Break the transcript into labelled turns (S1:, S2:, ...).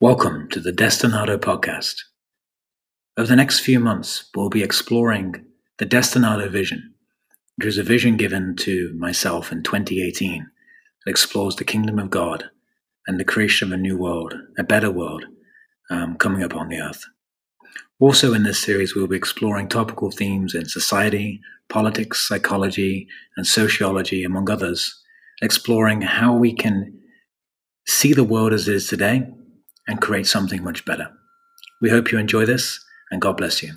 S1: Welcome to the Destinado podcast. Over the next few months, we'll be exploring the Destinado vision, which was a vision given to myself in 2018 that explores the kingdom of God and the creation of a new world, a better world um, coming upon the earth. Also, in this series, we'll be exploring topical themes in society, politics, psychology, and sociology, among others, exploring how we can see the world as it is today and create something much better. We hope you enjoy this, and God bless you.